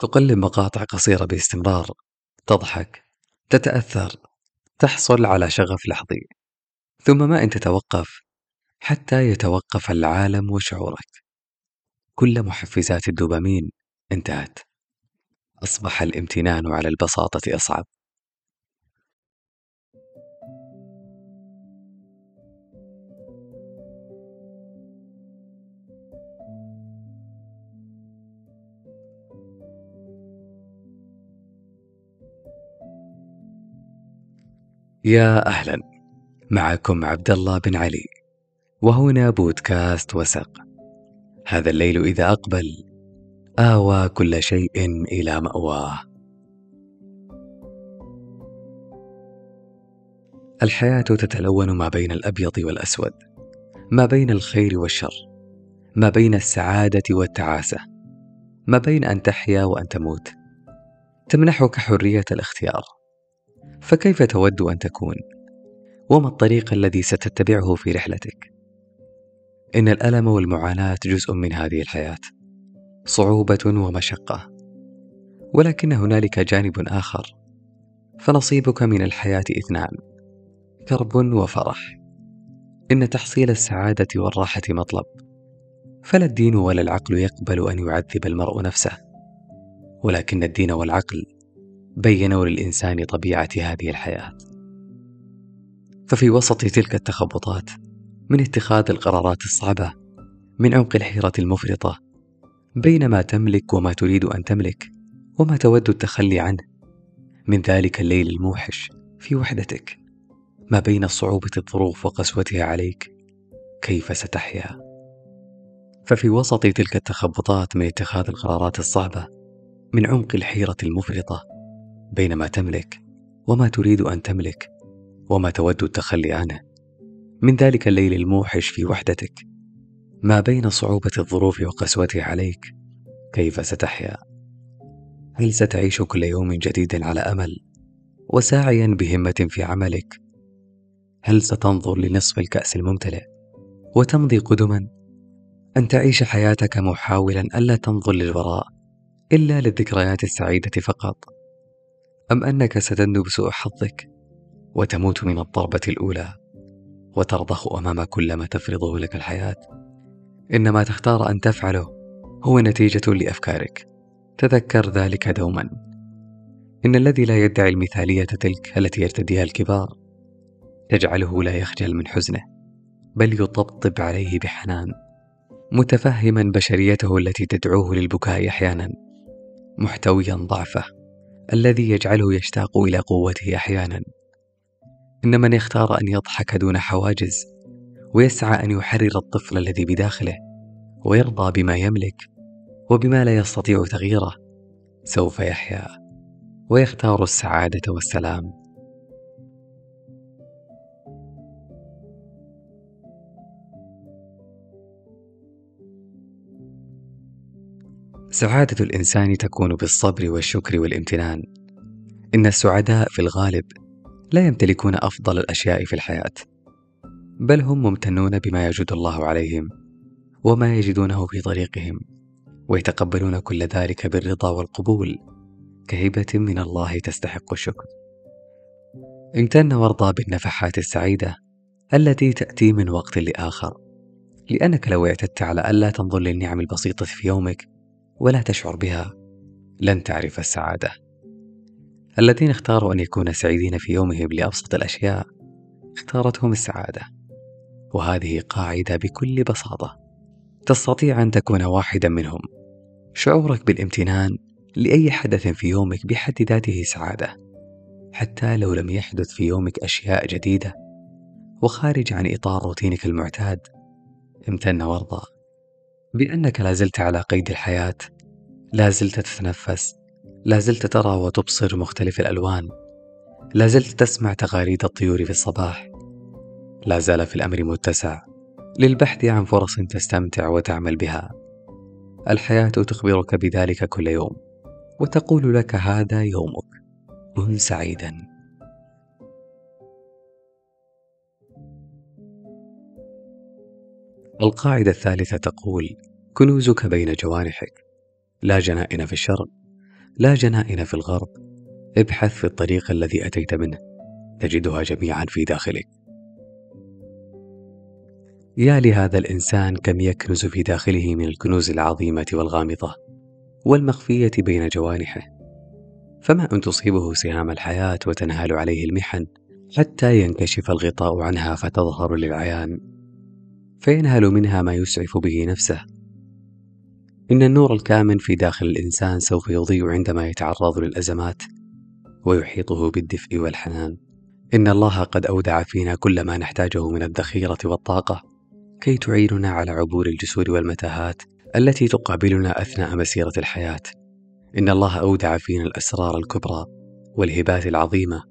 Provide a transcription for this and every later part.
تقلب مقاطع قصيرة باستمرار تضحك تتأثر تحصل على شغف لحظي. ثم ما أن تتوقف حتى يتوقف العالم وشعورك. كل محفزات الدوبامين انتهت. أصبح الامتنان على البساطة أصعب. يا أهلا. معكم عبد الله بن علي وهنا بودكاست وسق. هذا الليل إذا أقبل آوى كل شيء إلى مأواه. الحياة تتلون ما بين الأبيض والأسود ما بين الخير والشر ما بين السعادة والتعاسة ما بين أن تحيا وأن تموت. تمنحك حرية الاختيار. فكيف تود أن تكون؟ وما الطريق الذي ستتبعه في رحلتك؟ إن الألم والمعاناة جزء من هذه الحياة صعوبة ومشقة. ولكن هنالك جانب آخر فنصيبك من الحياة إثنان كرب وفرح. إن تحصيل السعادة والراحة مطلب فلا الدين ولا العقل يقبل أن يعذب المرء نفسه. ولكن الدين والعقل بينوا للإنسان طبيعة هذه الحياة. ففي وسط تلك التخبطات من اتخاذ القرارات الصعبة من عمق الحيرة المفرطة بين ما تملك وما تريد أن تملك وما تود التخلي عنه من ذلك الليل الموحش في وحدتك. ما بين صعوبة الظروف وقسوتها عليك كيف ستحيا؟ ففي وسط تلك التخبطات من اتخاذ القرارات الصعبة من عمق الحيرة المفرطة بين ما تملك وما تريد أن تملك وما تود التخلي عنه. من ذلك الليل الموحش في وحدتك. ما بين صعوبة الظروف وقسوتها عليك كيف ستحيا؟ هل ستعيش كل يوم جديد على أمل وساعيا بهمة في عملك؟ هل ستنظر لنصف الكأس الممتلئ وتمضي قدما؟ أن تعيش حياتك محاولا ألا تنظر للوراء إلا للذكريات السعيدة فقط. أم أنك ستندب سوء حظك وتموت من الضربة الأولى وترضخ أمام كل ما تفرضه لك الحياة؟ إن ما تختار أن تفعله هو نتيجة لأفكارك. تذكر ذلك دوما. إن الذي لا يدعي المثالية تلك التي يرتديها الكبار تجعله لا يخجل من حزنه بل يطبطب عليه بحنان. متفهما بشريته التي تدعوه للبكاء أحيانا. محتويا ضعفه. الذي يجعله يشتاق إلى قوته أحيانا. إن من يختار أن يضحك دون حواجز ويسعى أن يحرر الطفل الذي بداخله ويرضى بما يملك وبما لا يستطيع تغييره سوف يحيا. ويختار السعادة والسلام. سعادة الإنسان تكون بالصبر والشكر والامتنان. إن السعداء في الغالب لا يمتلكون أفضل الأشياء في الحياة، بل هم ممتنون بما يجد الله عليهم، وما يجدونه في طريقهم، ويتقبلون كل ذلك بالرضا والقبول، كهبة من الله تستحق الشكر. امتن وارضى بالنفحات السعيدة التي تأتي من وقت لآخر، لأنك لو اعتدت على ألا تنظر للنعم البسيطة في يومك ولا تشعر بها. لن تعرف السعادة. الذين اختاروا أن يكونوا سعيدين في يومهم لأبسط الأشياء اختارتهم السعادة. وهذه قاعدة بكل بساطة. تستطيع أن تكون واحدا منهم. شعورك بالامتنان لأي حدث في يومك بحد ذاته سعادة. حتى لو لم يحدث في يومك أشياء جديدة وخارج عن إطار روتينك المعتاد امتن وارضى. بأنك لازلت على قيد الحياة لازلت تتنفس لازلت ترى وتبصر مختلف الألوان لازلت تسمع تغاريد الطيور في الصباح. لا زال في الأمر متسع للبحث عن فرص تستمتع وتعمل بها. الحياة تخبرك بذلك كل يوم وتقول لك هذا يومك كن سعيدا. القاعدة الثالثة تقول: كنوزك بين جوانحك، لا جنائن في الشرق، لا جنائن في الغرب. ابحث في الطريق الذي أتيت منه. تجدها جميعا في داخلك. يا لهذا الإنسان كم يكنز في داخله من الكنوز العظيمة والغامضة والمخفية بين جوانحه. فما أن تصيبه سهام الحياة وتنهال عليه المحن حتى ينكشف الغطاء عنها فتظهر للعيان. فينهل منها ما يسعف به نفسه. إن النور الكامن في داخل الإنسان سوف يضيء عندما يتعرض للأزمات ويحيطه بالدفء والحنان. إن الله قد أودع فينا كل ما نحتاجه من الذخيرة والطاقة. كي تعيننا على عبور الجسور والمتاهات التي تقابلنا أثناء مسيرة الحياة. إن الله أودع فينا الأسرار الكبرى والهبات العظيمة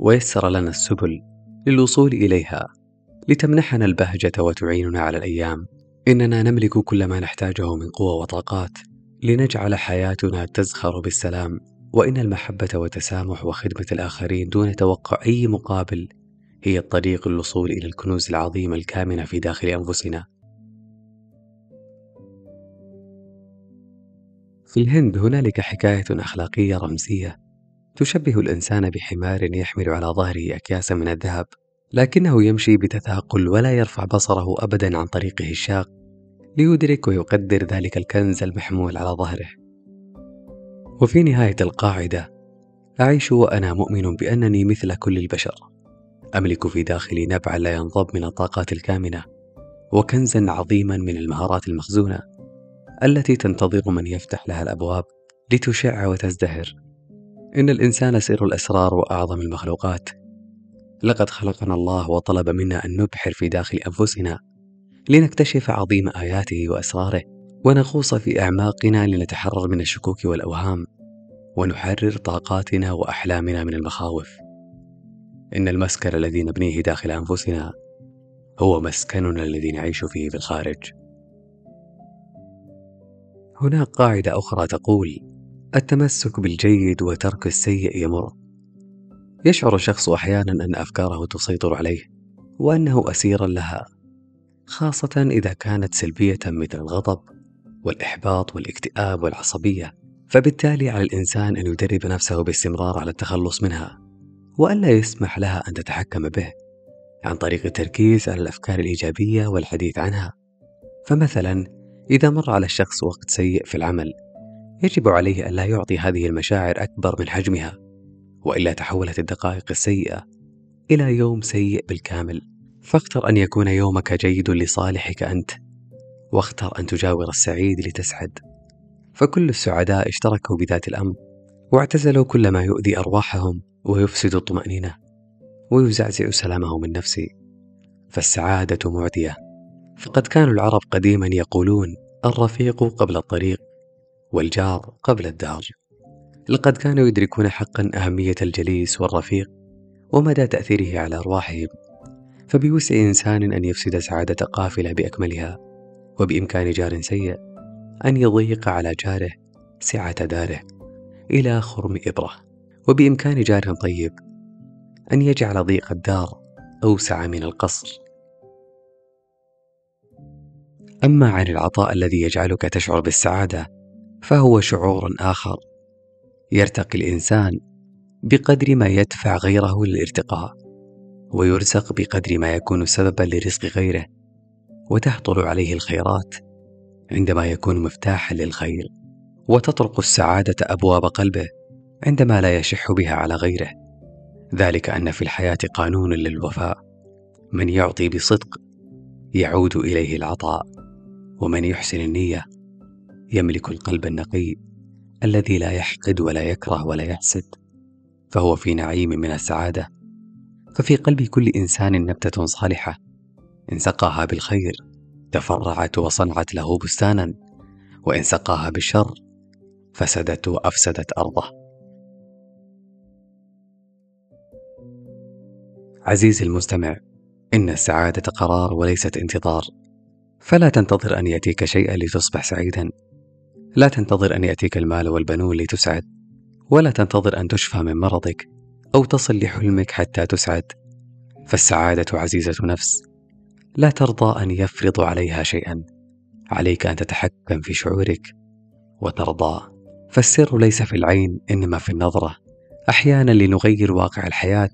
ويسر لنا السبل للوصول إليها. لتمنحنا البهجة وتعيننا على الأيام. إننا نملك كل ما نحتاجه من قوة وطاقات لنجعل حياتنا تزخر بالسلام. وإن المحبة والتسامح وخدمة الآخرين دون توقع أي مقابل هي الطريق للوصول إلى الكنوز العظيمة الكامنة في داخل أنفسنا. في الهند هنالك حكاية أخلاقية رمزية تشبه الإنسان بحمار يحمل على ظهره أكياسا من الذهب. لكنه يمشي بتثاقل ولا يرفع بصره أبدا عن طريقه الشاق ليدرك ويقدر ذلك الكنز المحمول على ظهره. وفي نهاية القاعدة أعيش وأنا مؤمن بأنني مثل كل البشر. أملك في داخلي نبعا لا ينضب من الطاقات الكامنة وكنزا عظيما من المهارات المخزونة التي تنتظر من يفتح لها الأبواب لتشع وتزدهر. إن الإنسان سر الأسرار وأعظم المخلوقات لقد خلقنا الله وطلب منا أن نبحر في داخل أنفسنا لنكتشف عظيم آياته وأسراره ونغوص في أعماقنا لنتحرر من الشكوك والأوهام ونحرر طاقاتنا وأحلامنا من المخاوف. إن المسكن الذي نبنيه داخل أنفسنا هو مسكننا الذي نعيش فيه في الخارج. هناك قاعدة أخرى تقول التمسك بالجيد وترك السيء يمر. يشعر الشخص أحيانا أن أفكاره تسيطر عليه وأنه أسيرا لها خاصة إذا كانت سلبية مثل الغضب والإحباط والاكتئاب والعصبية. فبالتالي على الإنسان أن يدرب نفسه باستمرار على التخلص منها وألا يسمح لها أن تتحكم به عن طريق التركيز على الأفكار الإيجابية والحديث عنها. فمثلا إذا مر على الشخص وقت سيء في العمل يجب عليه ألا يعطي هذه المشاعر أكبر من حجمها. وإلا تحولت الدقائق السيئة إلى يوم سيء بالكامل. فاختر أن يكون يومك جيد لصالحك أنت واختر أن تجاور السعيد لتسعد. فكل السعداء اشتركوا بذات الأمر واعتزلوا كل ما يؤذي أرواحهم ويفسد الطمأنينة ويزعزع سلامهم النفسي فالسعادة معدية فقد كانوا العرب قديما يقولون الرفيق قبل الطريق والجار قبل الدار. لقد كانوا يدركون حقا أهمية الجليس والرفيق ومدى تأثيره على أرواحهم فبوسع إنسان أن يفسد سعادة قافلة بأكملها وبإمكان جار سيء أن يضيق على جاره سعة داره إلى خرم إبرة وبإمكان جار طيب أن يجعل ضيق الدار أوسع من القصر. أما عن العطاء الذي يجعلك تشعر بالسعادة فهو شعور آخر. يرتقي الإنسان بقدر ما يدفع غيره للارتقاء ويرزق بقدر ما يكون سببا لرزق غيره وتهطل عليه الخيرات عندما يكون مفتاحا للخير وتطرق السعادة أبواب قلبه عندما لا يشح بها على غيره. ذلك أن في الحياة قانون للوفاء من يعطي بصدق يعود إليه العطاء ومن يحسن النية يملك القلب النقي. الذي لا يحقد ولا يكره ولا يحسد فهو في نعيم من السعادة. ففي قلب كل إنسان نبتة صالحة إن سقاها بالخير تفرعت وصنعت له بستانا وإن سقاها بالشر فسدت وأفسدت أرضه. عزيزي المستمع إن السعادة قرار وليست انتظار فلا تنتظر أن يأتيك شيئا لتصبح سعيدا. لا تنتظر أن يأتيك المال والبنون لتسعد ولا تنتظر أن تشفى من مرضك أو تصل لحلمك حتى تسعد. فالسعادة عزيزة نفس لا ترضى أن يفرض عليها شيئا عليك أن تتحكم في شعورك وترضى. فالسر ليس في العين إنما في النظرة. أحيانا لنغير واقع الحياة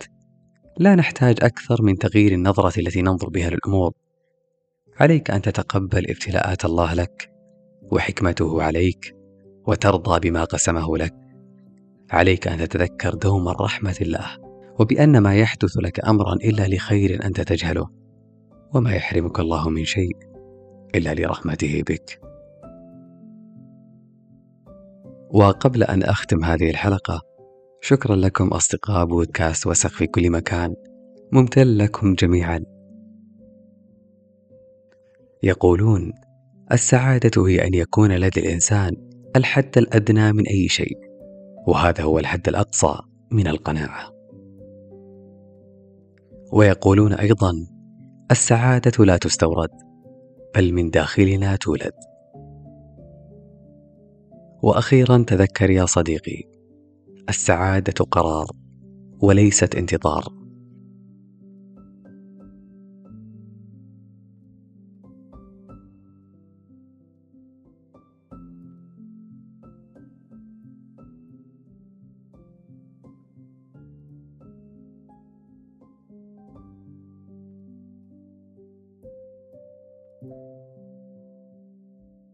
لا نحتاج أكثر من تغيير النظرة التي ننظر بها للأمور. عليك أن تتقبل ابتلاءات الله لك. وحكمته عليك وترضى بما قسمه لك. عليك أن تتذكر دوما رحمة الله وبأن ما يحدث لك أمرا إلا لخير أنت تجهله وما يحرمك الله من شيء إلا لرحمته بك. وقبل أن أختم هذه الحلقة شكرا لكم أصدقاء بودكاست وسخ في كل مكان. ممتن لكم جميعا. يقولون السعادة هي أن يكون لدى الإنسان الحد الأدنى من أي شيء وهذا هو الحد الأقصى من القناعة. ويقولون أيضا السعادة لا تستورد بل من داخلنا تولد. وأخيرا تذكر يا صديقي السعادة قرار وليست انتظار.